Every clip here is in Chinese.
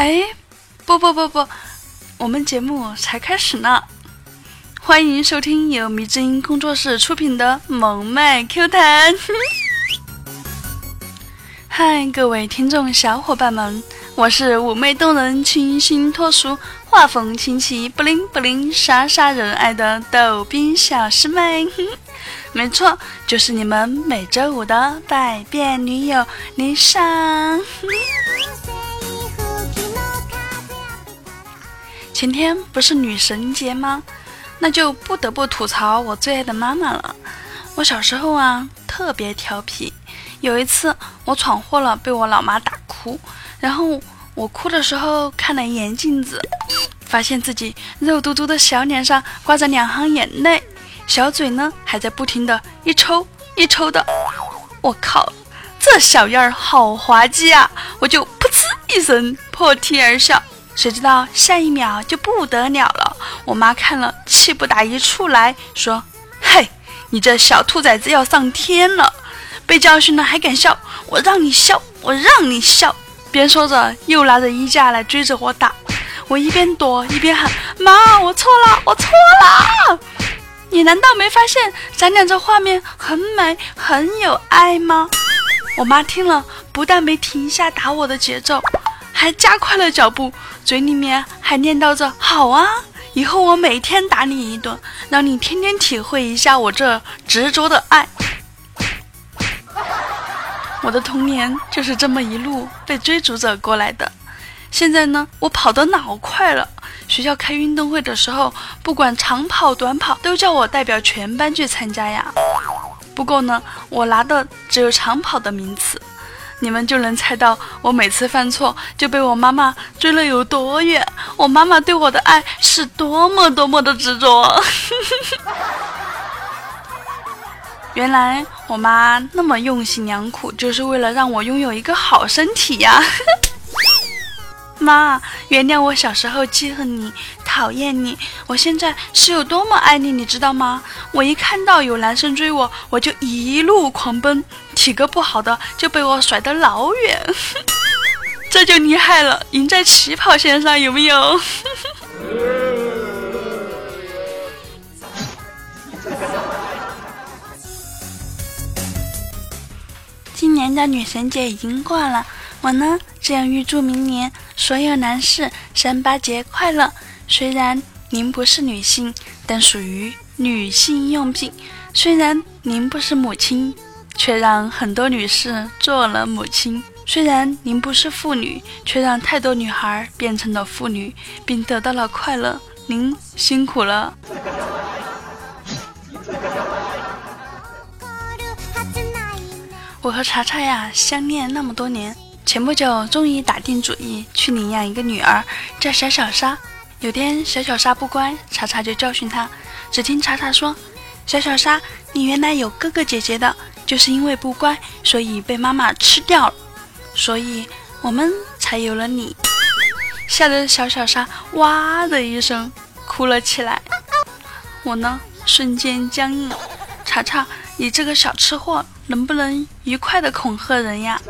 哎，不不不不，我们节目才开始呢！欢迎收听由迷之音工作室出品的《萌妹 Q 弹》。嗨，各位听众小伙伴们，我是妩媚动人、清新脱俗、画风清奇、不灵不灵、傻傻人爱的逗比小师妹。没错，就是你们每周五的百变女友丽莎。前天不是女神节吗？那就不得不吐槽我最爱的妈妈了。我小时候啊，特别调皮。有一次我闯祸了，被我老妈打哭。然后我哭的时候看了一眼镜子，发现自己肉嘟嘟的小脸上挂着两行眼泪，小嘴呢还在不停的一抽一抽的。我靠，这小样儿好滑稽啊！我就噗嗤一声破涕而笑。谁知道下一秒就不得了了！我妈看了气不打一处来，说：“嘿，你这小兔崽子要上天了！被教训了还敢笑？我让你笑，我让你笑！”边说着又拿着衣架来追着我打。我一边躲一边喊：“妈，我错了，我错了！你难道没发现咱俩这画面很美，很有爱吗？”我妈听了，不但没停下打我的节奏。还加快了脚步，嘴里面还念叨着：“好啊，以后我每天打你一顿，让你天天体会一下我这执着的爱。”我的童年就是这么一路被追逐着过来的。现在呢，我跑得老快了。学校开运动会的时候，不管长跑短跑，都叫我代表全班去参加呀。不过呢，我拿的只有长跑的名次。你们就能猜到我每次犯错就被我妈妈追了有多远，我妈妈对我的爱是多么多么的执着。原来我妈那么用心良苦，就是为了让我拥有一个好身体呀。妈，原谅我小时候记恨你、讨厌你。我现在是有多么爱你，你知道吗？我一看到有男生追我，我就一路狂奔。体格不好的就被我甩得老远，这就厉害了，赢在起跑线上，有没有？今年的女神节已经过了，我呢，这样预祝明年所有男士三八节快乐。虽然您不是女性，但属于女性用品；虽然您不是母亲。却让很多女士做了母亲。虽然您不是妇女，却让太多女孩变成了妇女，并得到了快乐。您辛苦了。我和查查呀相恋那么多年，前不久终于打定主意去领养一个女儿，叫小小莎。有天小小莎不乖，查查就教训她。只听查查说：“小小莎，你原来有哥哥姐姐的。”就是因为不乖，所以被妈妈吃掉了，所以我们才有了你。吓得小小莎哇的一声哭了起来。我呢，瞬间僵硬。查查，你这个小吃货，能不能愉快的恐吓人呀？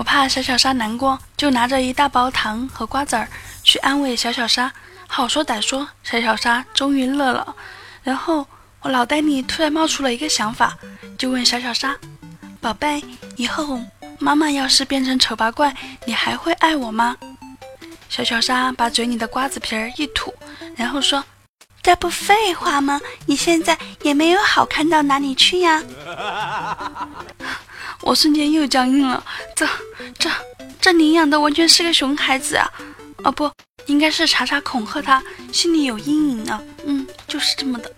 我怕小小莎难过，就拿着一大包糖和瓜子儿去安慰小小莎。好说歹说，小小莎终于乐了。然后我脑袋里突然冒出了一个想法，就问小小莎：“宝贝，以后妈妈要是变成丑八怪，你还会爱我吗？”小小莎把嘴里的瓜子皮儿一吐，然后说：“这不废话吗？你现在也没有好看到哪里去呀。”我瞬间又僵硬了。这、这、这领养的完全是个熊孩子啊！哦不。应该是查查恐吓他，心里有阴影呢。嗯，就是这么的。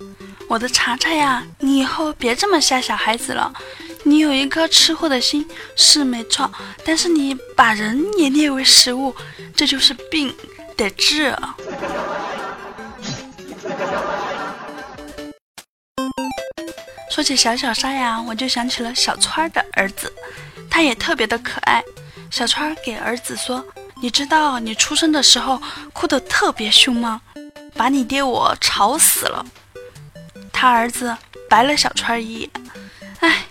我的查查呀，你以后别这么吓小孩子了。你有一颗吃货的心是没错，但是你把人也列为食物，这就是病，得治。说起小小沙呀，我就想起了小川的儿子，他也特别的可爱。小川给儿子说。你知道你出生的时候哭得特别凶吗？把你爹我吵死了。他儿子白了小川一眼，哎，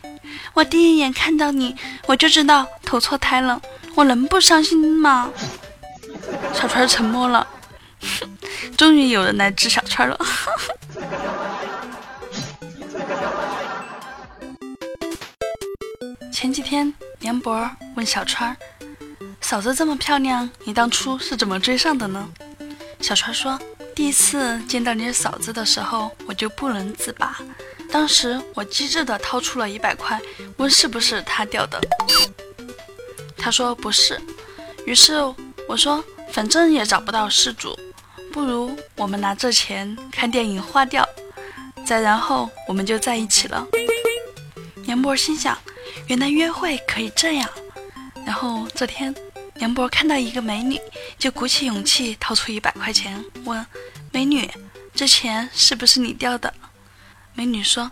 我第一眼看到你，我就知道投错胎了，我能不伤心吗？”小川沉默了，终于有人来治小川了。前几天，梁博问小川：“嫂子这么漂亮，你当初是怎么追上的呢？”小川说：“第一次见到你嫂子的时候，我就不能自拔。当时我机智的掏出了一百块，问是不是她掉的。他说不是。于是我说，反正也找不到失主，不如我们拿这钱看电影花掉，再然后我们就在一起了。”梁博心想。原来约会可以这样。然后这天，梁博看到一个美女，就鼓起勇气掏出一百块钱，问：“美女，这钱是不是你掉的？”美女说：“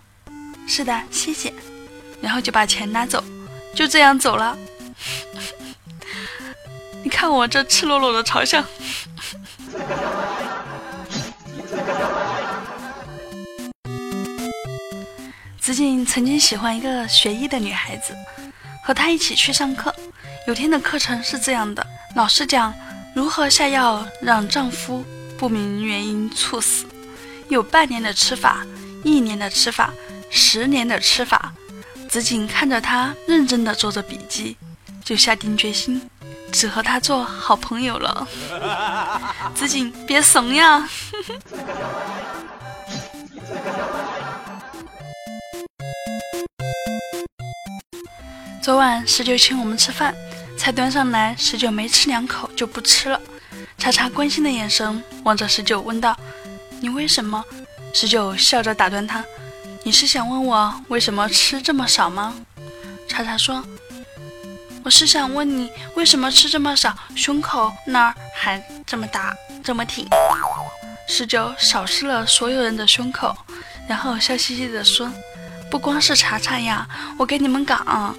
是的，谢谢。”然后就把钱拿走，就这样走了。你看我这赤裸裸的嘲笑。子锦曾经喜欢一个学医的女孩子，和她一起去上课。有天的课程是这样的：老师讲如何下药让丈夫不明原因猝死，有半年的吃法，一年的吃法，十年的吃法。子锦看着她认真的做着笔记，就下定决心，只和她做好朋友了。子锦，别怂呀！昨晚十九请我们吃饭，菜端上来，十九没吃两口就不吃了。查查关心的眼神望着十九问道：“你为什么？”十九笑着打断他：“你是想问我为什么吃这么少吗？”查查说：“我是想问你为什么吃这么少，胸口那儿还这么大这么挺。”十九扫视了所有人的胸口，然后笑嘻嘻地说：“不光是查查呀，我给你们讲。”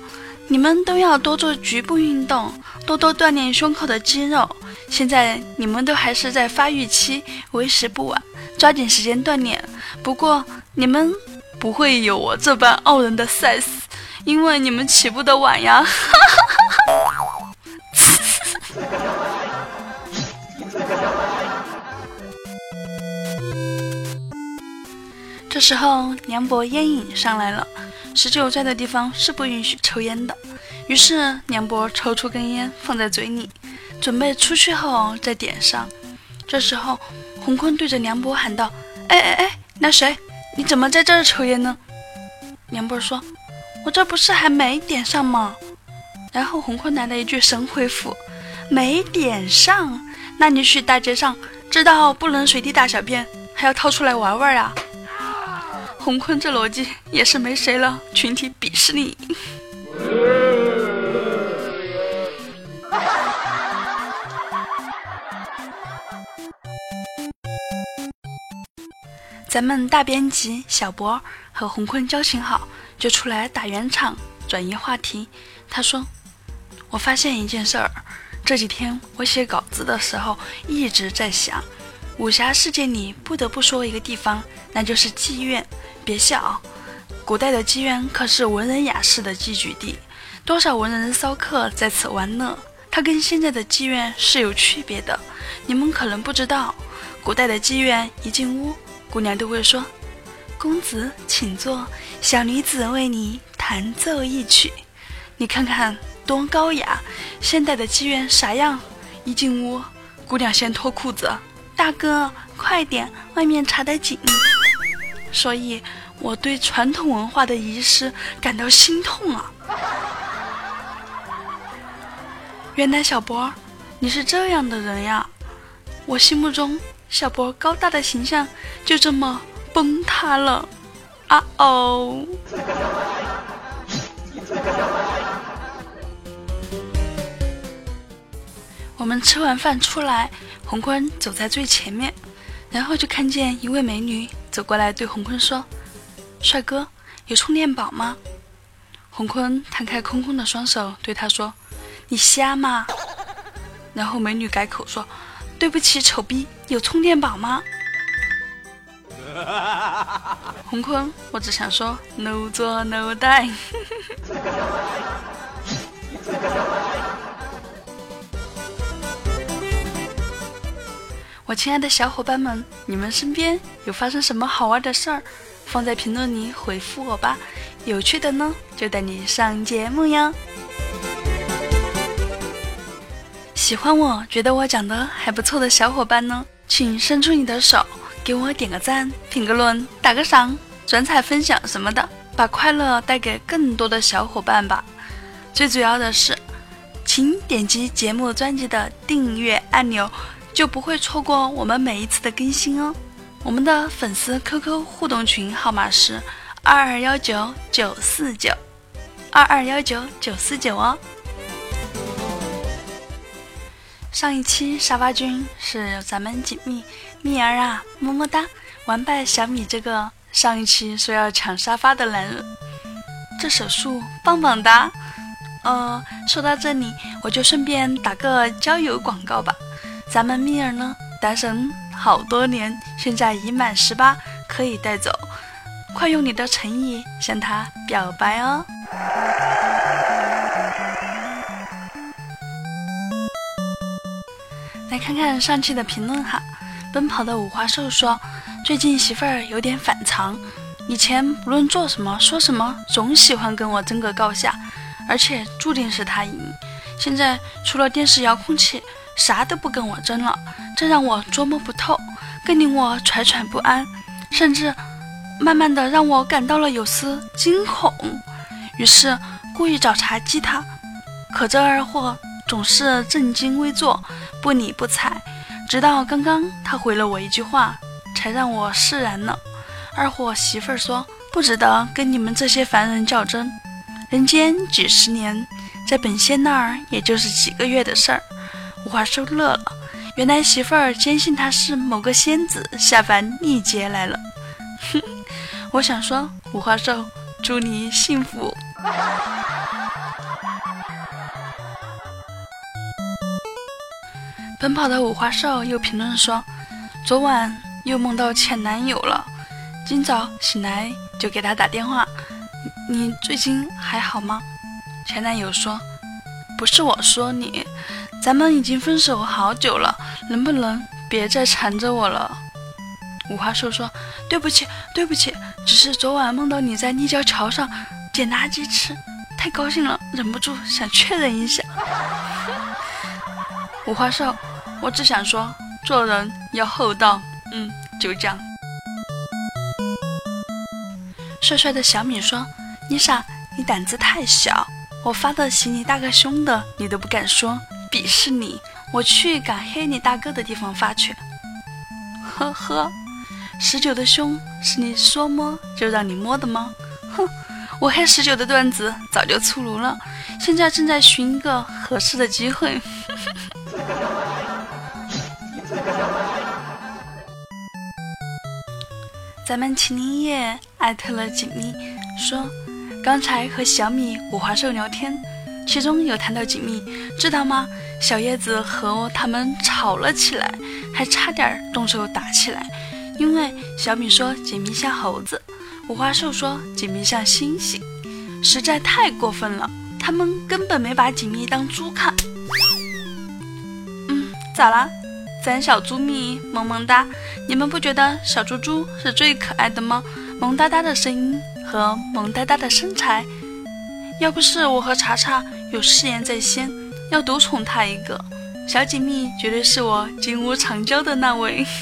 你们都要多做局部运动，多多锻炼胸口的肌肉。现在你们都还是在发育期，为时不晚，抓紧时间锻炼。不过你们不会有我这般傲人的 size，因为你们起步的晚呀。这时候，梁博烟瘾上来了。十九在的地方是不允许抽烟的，于是梁博抽出根烟放在嘴里，准备出去后再点上。这时候，洪坤对着梁博喊道：“哎哎哎，那谁？你怎么在这儿抽烟呢？”梁博说：“我这不是还没点上吗？”然后洪坤来了一句神回复：“没点上？那你去大街上，知道不能随地大小便，还要掏出来玩玩啊？”洪坤这逻辑也是没谁了，群体鄙视你。咱们大编辑小博和洪坤交情好，就出来打圆场，转移话题。他说：“我发现一件事儿，这几天我写稿子的时候一直在想，武侠世界里不得不说一个地方，那就是妓院。”别笑，古代的妓院可是文人雅士的聚居地，多少文人骚客在此玩乐。它跟现在的妓院是有区别的。你们可能不知道，古代的妓院一进屋，姑娘都会说：“公子请坐，小女子为你弹奏一曲。”你看看多高雅。现代的妓院啥样？一进屋，姑娘先脱裤子：“大哥，快点，外面查得紧。”所以，我对传统文化的遗失感到心痛啊！原来小博，你是这样的人呀！我心目中小博高大的形象就这么崩塌了啊哦！我们吃完饭出来，洪坤走在最前面，然后就看见一位美女。走过来对洪坤说：“帅哥，有充电宝吗？”洪坤摊开空空的双手对他说：“你瞎吗？”然后美女改口说：“对不起，丑逼，有充电宝吗？”洪坤，我只想说，no 做 no die。我亲爱的小伙伴们，你们身边有发生什么好玩的事儿？放在评论里回复我吧。有趣的呢，就带你上节目哟。喜欢我觉得我讲的还不错的小伙伴呢，请伸出你的手，给我点个赞、评个论、打个赏、转采分享什么的，把快乐带给更多的小伙伴吧。最主要的是，请点击节目专辑的订阅按钮。就不会错过我们每一次的更新哦。我们的粉丝 QQ 互动群号码是二二幺九九四九二二幺九九四九哦。上一期沙发君是咱们锦觅蜜儿啊，么么哒，完败小米这个上一期说要抢沙发的男人，这手速棒棒哒。呃，说到这里，我就顺便打个交友广告吧。咱们蜜儿呢，单身好多年，现在已满十八，可以带走。快用你的诚意向他表白哦！来看看上期的评论哈。奔跑的五花兽说：“最近媳妇儿有点反常，以前不论做什么说什么，总喜欢跟我争个高下，而且注定是他赢。现在除了电视遥控器。”啥都不跟我争了，这让我捉摸不透，更令我惴惴不安，甚至慢慢的让我感到了有丝惊恐。于是故意找茬激他，可这二货总是正襟危坐，不理不睬。直到刚刚他回了我一句话，才让我释然了。二货媳妇儿说：“不值得跟你们这些凡人较真，人间几十年，在本仙那儿也就是几个月的事儿。”五花兽乐了，原来媳妇儿坚信他是某个仙子下凡历劫来了。哼，我想说，五花兽，祝你幸福。奔跑的五花兽又评论说，昨晚又梦到前男友了，今早醒来就给他打电话，你最近还好吗？前男友说，不是我说你。咱们已经分手好久了，能不能别再缠着我了？五花兽说：“对不起，对不起，只是昨晚梦到你在立交桥上捡垃圾吃，太高兴了，忍不住想确认一下。”五花兽，我只想说，做人要厚道。嗯，就这样。帅帅的小米说：“妮莎，你胆子太小，我发的行你大哥胸的，你都不敢说。”鄙视你！我去敢黑你大哥的地方发去。呵呵，十九的胸是你说摸就让你摸的吗？哼，我黑十九的段子早就出炉了，现在正在寻一个合适的机会。咱们秦林叶艾特了锦觅，说刚才和小米五花兽聊天。其中有谈到锦觅，知道吗？小叶子和他们吵了起来，还差点动手打起来。因为小米说锦觅像猴子，五花兽说锦觅像猩猩，实在太过分了。他们根本没把锦觅当猪看。嗯，咋啦？咱小猪咪萌萌哒，你们不觉得小猪猪是最可爱的吗？萌哒哒的声音和萌哒哒的身材。要不是我和查查有誓言在先，要独宠他一个，小锦觅绝对是我金屋藏娇的那位。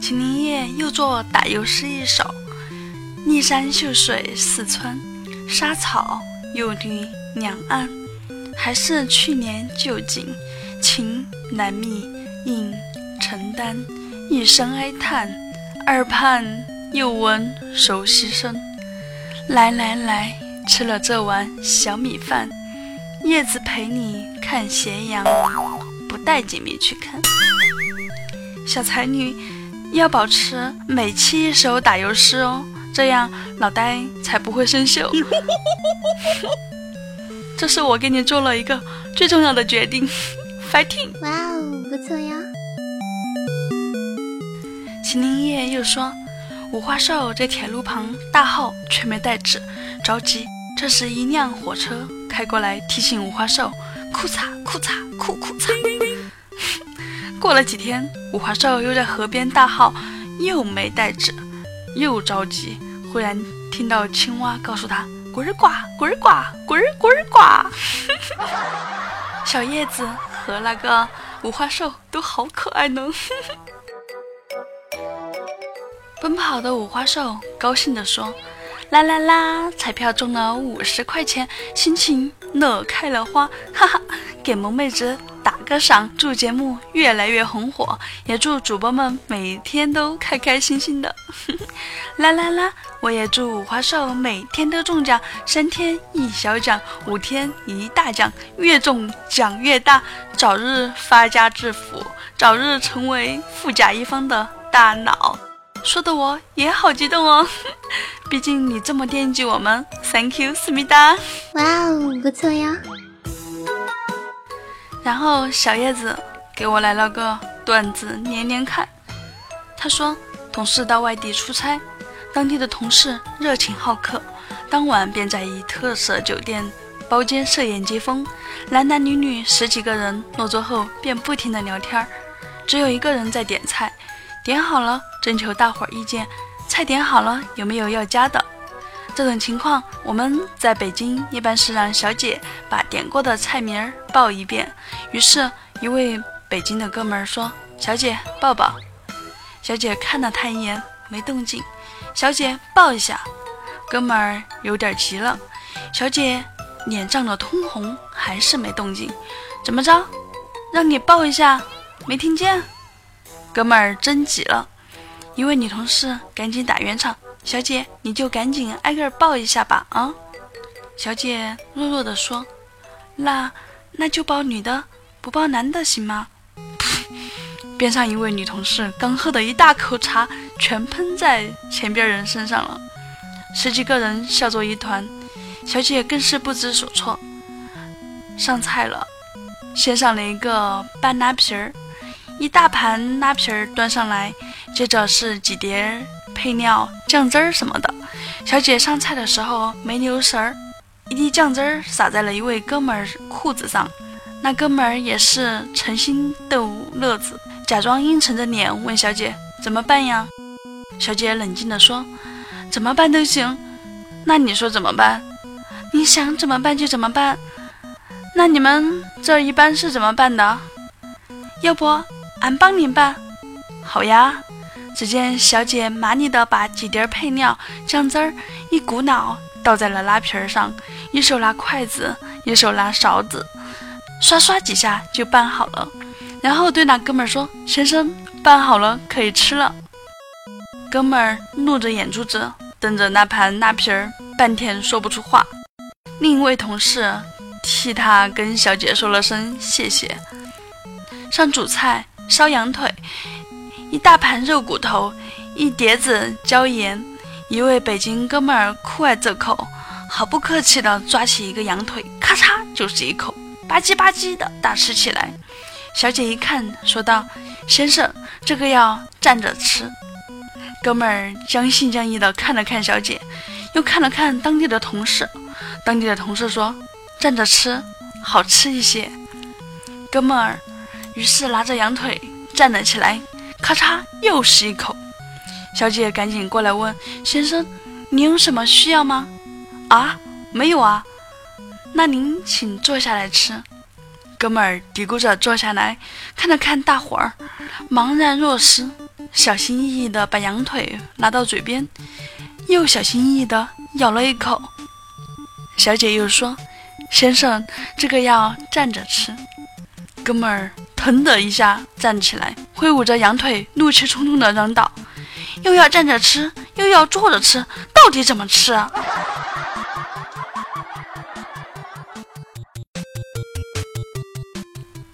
秦林业又作打油诗一首：逆山秀水似春，沙草又绿两岸。还是去年旧景，情难觅应承担，一声哀叹。耳畔又闻熟悉声，来来来，吃了这碗小米饭，叶子陪你看斜阳，不带锦觅去看。小才女要保持每期一首打油诗哦，这样脑袋才不会生锈。这是我给你做了一个最重要的决定，fighting！哇哦，不错呀。秦林叶又说：“五花兽在铁路旁大号却没带纸，着急。”这时，一辆火车开过来，提醒五花兽：“库嚓库嚓库库嚓。” 过了几天，五花兽又在河边大号，又没带纸，又着急。忽然听到青蛙告诉他：“滚儿呱，滚儿呱，滚儿滚儿呱。”小叶子和那个五花兽都好可爱呢。奔跑的五花兽高兴地说。啦啦啦！彩票中了五十块钱，心情乐开了花，哈哈！给萌妹子打个赏，祝节目越来越红火，也祝主播们每天都开开心心的。啦啦啦！我也祝五花兽每天都中奖，三天一小奖，五天一大奖，越中奖越大，早日发家致富，早日成为富甲一方的大佬。说的我也好激动哦，毕竟你这么惦记我们，Thank you，思密达。哇哦，不错呀。然后小叶子给我来了个段子连连看。他说，同事到外地出差，当地的同事热情好客，当晚便在一特色酒店包间设宴接风，男男女女十几个人落座后便不停的聊天儿，只有一个人在点菜。点好了，征求大伙儿意见。菜点好了，有没有要加的？这种情况，我们在北京一般是让小姐把点过的菜名报一遍。于是，一位北京的哥们儿说：“小姐，报报。”小姐看了他一眼，没动静。小姐报一下，哥们儿有点急了。小姐脸涨得通红，还是没动静。怎么着？让你报一下，没听见？哥们儿真急了，一位女同事赶紧打圆场：“小姐，你就赶紧挨个抱一下吧。”啊，小姐弱弱的说：“那那就抱女的，不抱男的行吗？” 边上一位女同事刚喝的一大口茶全喷在前边人身上了，十几个人笑作一团，小姐更是不知所措。上菜了，先上了一个半拉皮儿。一大盘拉皮儿端上来，接着是几碟配料、酱汁儿什么的。小姐上菜的时候没留神儿，一滴酱汁儿洒在了一位哥们儿裤子上。那哥们儿也是诚心逗乐子，假装阴沉着脸问小姐怎么办呀？小姐冷静地说：“怎么办都行。那你说怎么办？你想怎么办就怎么办。那你们这一般是怎么办的？要不？”俺帮你办，好呀！只见小姐麻利的把几碟配料、酱汁儿一股脑倒在了拉皮儿上，一手拿筷子，一手拿勺子，刷刷几下就拌好了。然后对那哥们儿说：“先生，拌好了，可以吃了。”哥们儿怒着眼珠子瞪着那盘拉皮儿，半天说不出话。另一位同事替他跟小姐说了声谢谢，上主菜。烧羊腿，一大盘肉骨头，一碟子椒盐。一位北京哥们儿酷爱这口，毫不客气地抓起一个羊腿，咔嚓就是一口，吧唧吧唧的大吃起来。小姐一看，说道：“先生，这个要站着吃。”哥们儿将信将疑地看了看小姐，又看了看当地的同事。当地的同事说：“站着吃好吃一些。”哥们儿。于是拿着羊腿站了起来，咔嚓又是一口。小姐赶紧过来问先生：“您有什么需要吗？”“啊，没有啊。”“那您请坐下来吃。”哥们儿嘀咕着坐下来，看了看大伙儿，茫然若失，小心翼翼地把羊腿拿到嘴边，又小心翼翼地咬了一口。小姐又说：“先生，这个要站着吃。”哥们儿。腾的一下站起来，挥舞着羊腿，怒气冲冲地嚷道：“又要站着吃，又要坐着吃，到底怎么吃啊？”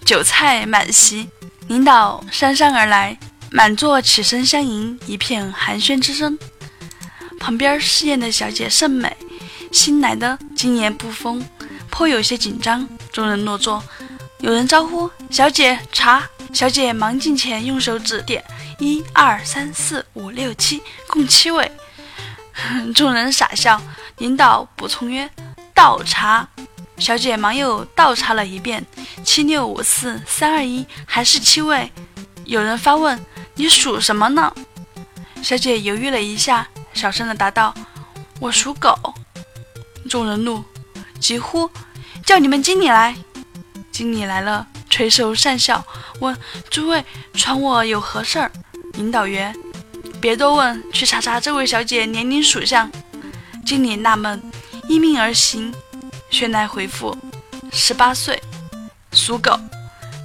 酒菜满席，领导姗姗而来，满座起身相迎，一片寒暄之声。旁边侍宴的小姐甚美，新来的经验不丰，颇有些紧张。众人落座。有人招呼小姐茶，小姐忙进前用手指点，一二三四五六七，共七位。众人傻笑。领导补充曰：“倒茶。”小姐忙又倒查了一遍，七六五四三二一，还是七位。有人发问：“你属什么呢？”小姐犹豫了一下，小声的答道：“我属狗。”众人怒，急呼：“叫你们经理来！”经理来了，垂首善笑，问：“诸位传我有何事儿？”领导员：“别多问，去查查这位小姐年龄属相。”经理纳闷，依命而行。薛乃回复：十八岁，属狗。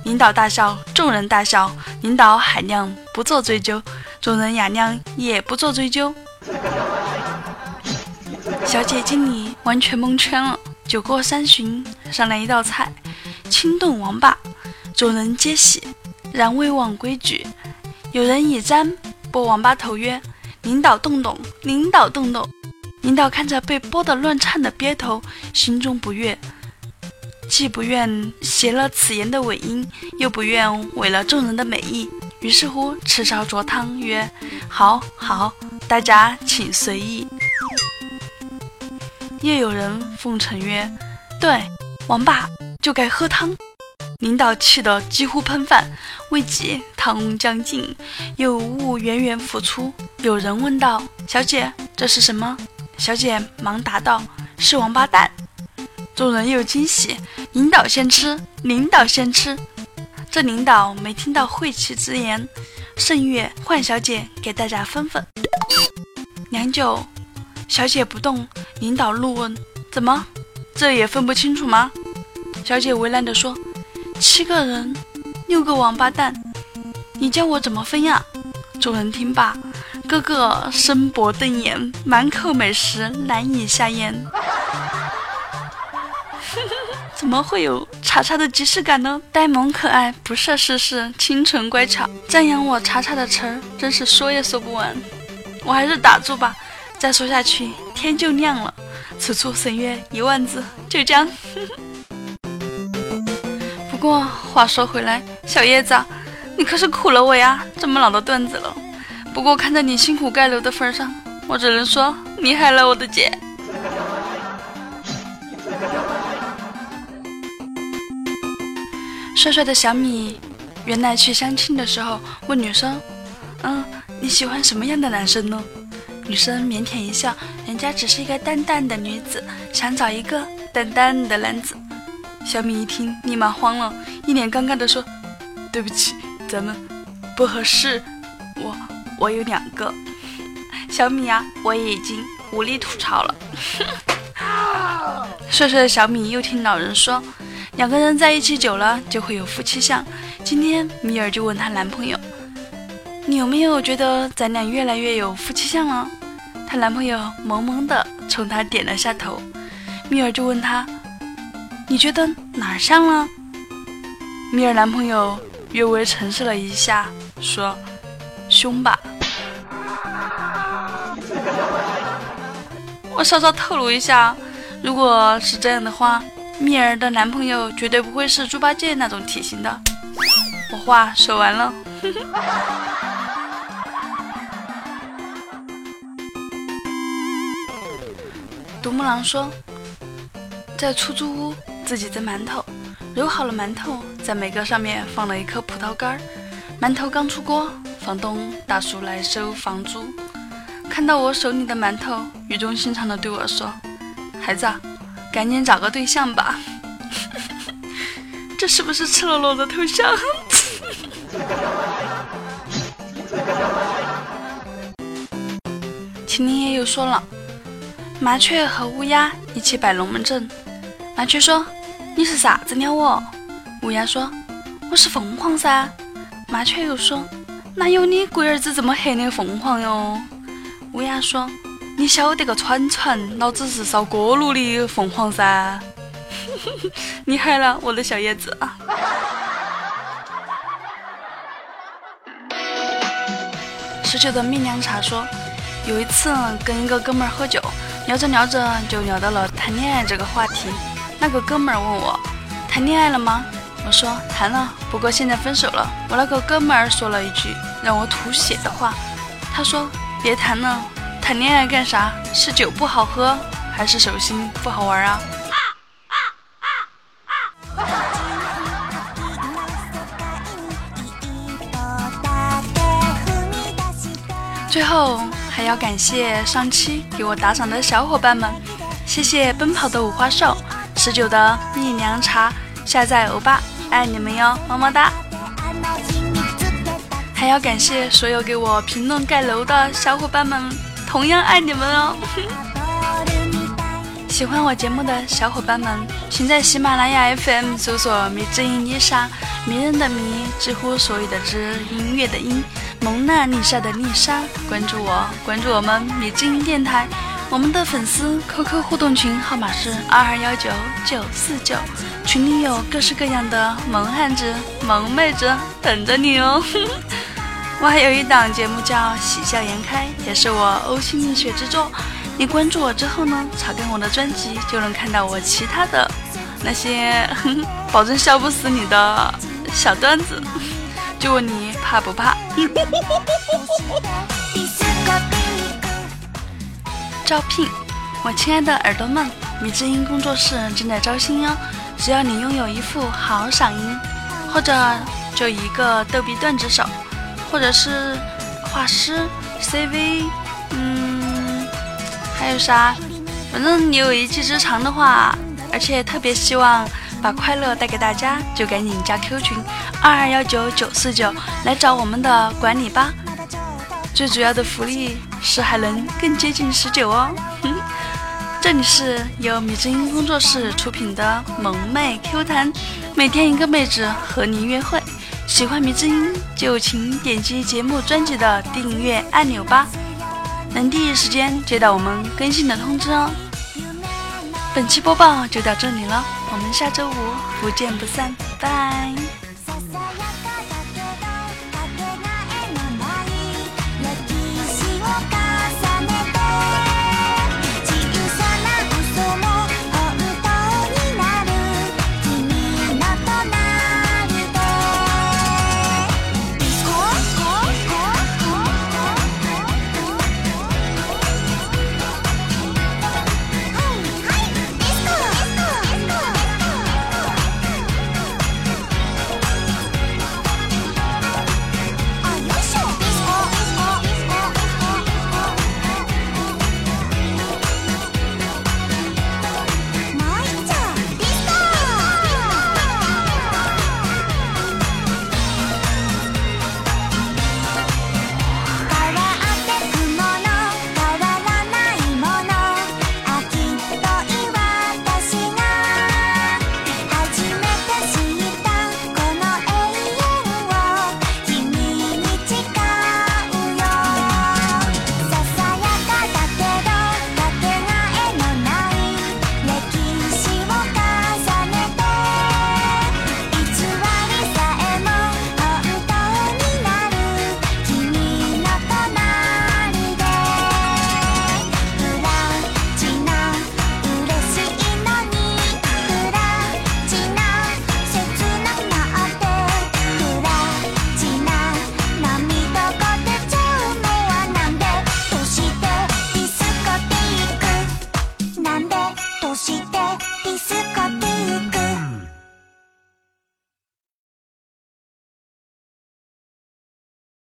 领导大笑，众人大笑。领导海量不做追究，众人雅量也不做追究。小姐经理完全蒙圈了。酒过三巡，上来一道菜：清炖王八。众人皆喜，然未忘规矩。有人以簪拨王八头，曰：“领导动动，领导动动。”领导看着被剥得乱颤的鳖头，心中不悦，既不愿携了此言的尾音，又不愿违了众人的美意，于是乎吃烧灼汤，曰：“好好，大家请随意。”又有人奉承曰：“对，王八就该喝汤。”领导气得几乎喷饭，未及汤将尽，有物源源浮出。有人问道：“小姐，这是什么？”小姐忙答道：“是王八蛋。”众人又惊喜：“领导先吃，领导先吃。”这领导没听到晦气之言，甚悦换小姐给大家分分。良久，小姐不动，领导怒问：“怎么，这也分不清楚吗？”小姐为难地说：“七个人，六个王八蛋，你叫我怎么分呀？”众人听罢。个个生薄瞪眼，满口美食难以下咽。怎么会有查查的即视感呢？呆萌可爱，不涉世事，清纯乖巧，赞扬我查查的词儿，真是说也说不完。我还是打住吧，再说下去天就亮了。此处省略一万字，就将。不过话说回来，小叶子，你可是苦了我呀，这么老的段子了。不过看在你辛苦盖楼的份上，我只能说你害了我的姐。帅帅的小米原来去相亲的时候问女生：“嗯，你喜欢什么样的男生呢？”女生腼腆一笑：“人家只是一个淡淡的女子，想找一个淡淡的男子。”小米一听，立马慌了，一脸尴尬的说：“对不起，咱们不合适，我。”我有两个小米啊，我也已经无力吐槽了。帅帅的小米又听老人说，两个人在一起久了就会有夫妻相。今天米尔就问她男朋友：“你有没有觉得咱俩越来越有夫妻相了？”她男朋友萌萌的冲她点了下头。米尔就问他：“你觉得哪像了？”米儿男朋友略微沉思了一下，说：“胸吧。”我稍稍透露一下，如果是这样的话，蜜儿的男朋友绝对不会是猪八戒那种体型的。我话说完了。独木狼说，在出租屋自己蒸馒头，揉好了馒头，在每个上面放了一颗葡萄干儿。馒头刚出锅，房东大叔来收房租。看到我手里的馒头，语重心长地对我说：“孩子，赶紧找个对象吧。”这是不是赤裸裸的偷笑？秦林也又说了：“麻雀和乌鸦一起摆龙门阵。”麻雀说：“你是啥子鸟哦？”乌鸦说：“我是凤凰噻。”麻雀又说：“哪有你龟儿子这么黑的凤凰哟？”乌鸦说：“你晓得个串串，老子是烧锅炉的凤凰噻！厉害了我的小叶子啊！”十九的蜜凉茶说：“有一次跟一个哥们儿喝酒，聊着聊着就聊到了谈恋爱这个话题。那个哥们儿问我：谈恋爱了吗？我说谈了，不过现在分手了。我那个哥们儿说了一句让我吐血的话，他说别谈了，谈恋爱干啥？是酒不好喝，还是手心不好玩啊？最后还要感谢上期给我打赏的小伙伴们，谢谢奔跑的五花兽、十九的蜜凉茶、下载欧巴，爱你们哟，么么哒！还要感谢所有给我评论盖楼的小伙伴们，同样爱你们哦！喜欢我节目的小伙伴们，请在喜马拉雅 FM 搜索“迷之音丽莎”，迷人的迷，知乎所有的知，音乐的音。蒙娜丽莎的丽莎，关注我，关注我们米之音电台。我们的粉丝 QQ 互动群号码是二二幺九九四九，群里有各式各样的萌汉子、萌妹子等着你哦。我还有一档节目叫《喜笑颜开》，也是我呕心沥血之作。你关注我之后呢，查看我的专辑，就能看到我其他的那些 保证笑不死你的小段子。就问你怕不怕？招聘，我亲爱的耳朵们，米之音工作室正在招新哟。只要你拥有一副好嗓音，或者就一个逗比段子手，或者是画师、CV，嗯，还有啥？反正你有一技之长的话，而且特别希望。把快乐带给大家，就赶紧加 Q 群二二幺九九四九来找我们的管理吧。最主要的福利是还能更接近十九哦。这里是由米之音工作室出品的萌妹 Q 弹，每天一个妹子和你约会。喜欢米之音就请点击节目专辑的订阅按钮吧，能第一时间接到我们更新的通知哦。本期播报就到这里了，我们下周五不见不散，拜。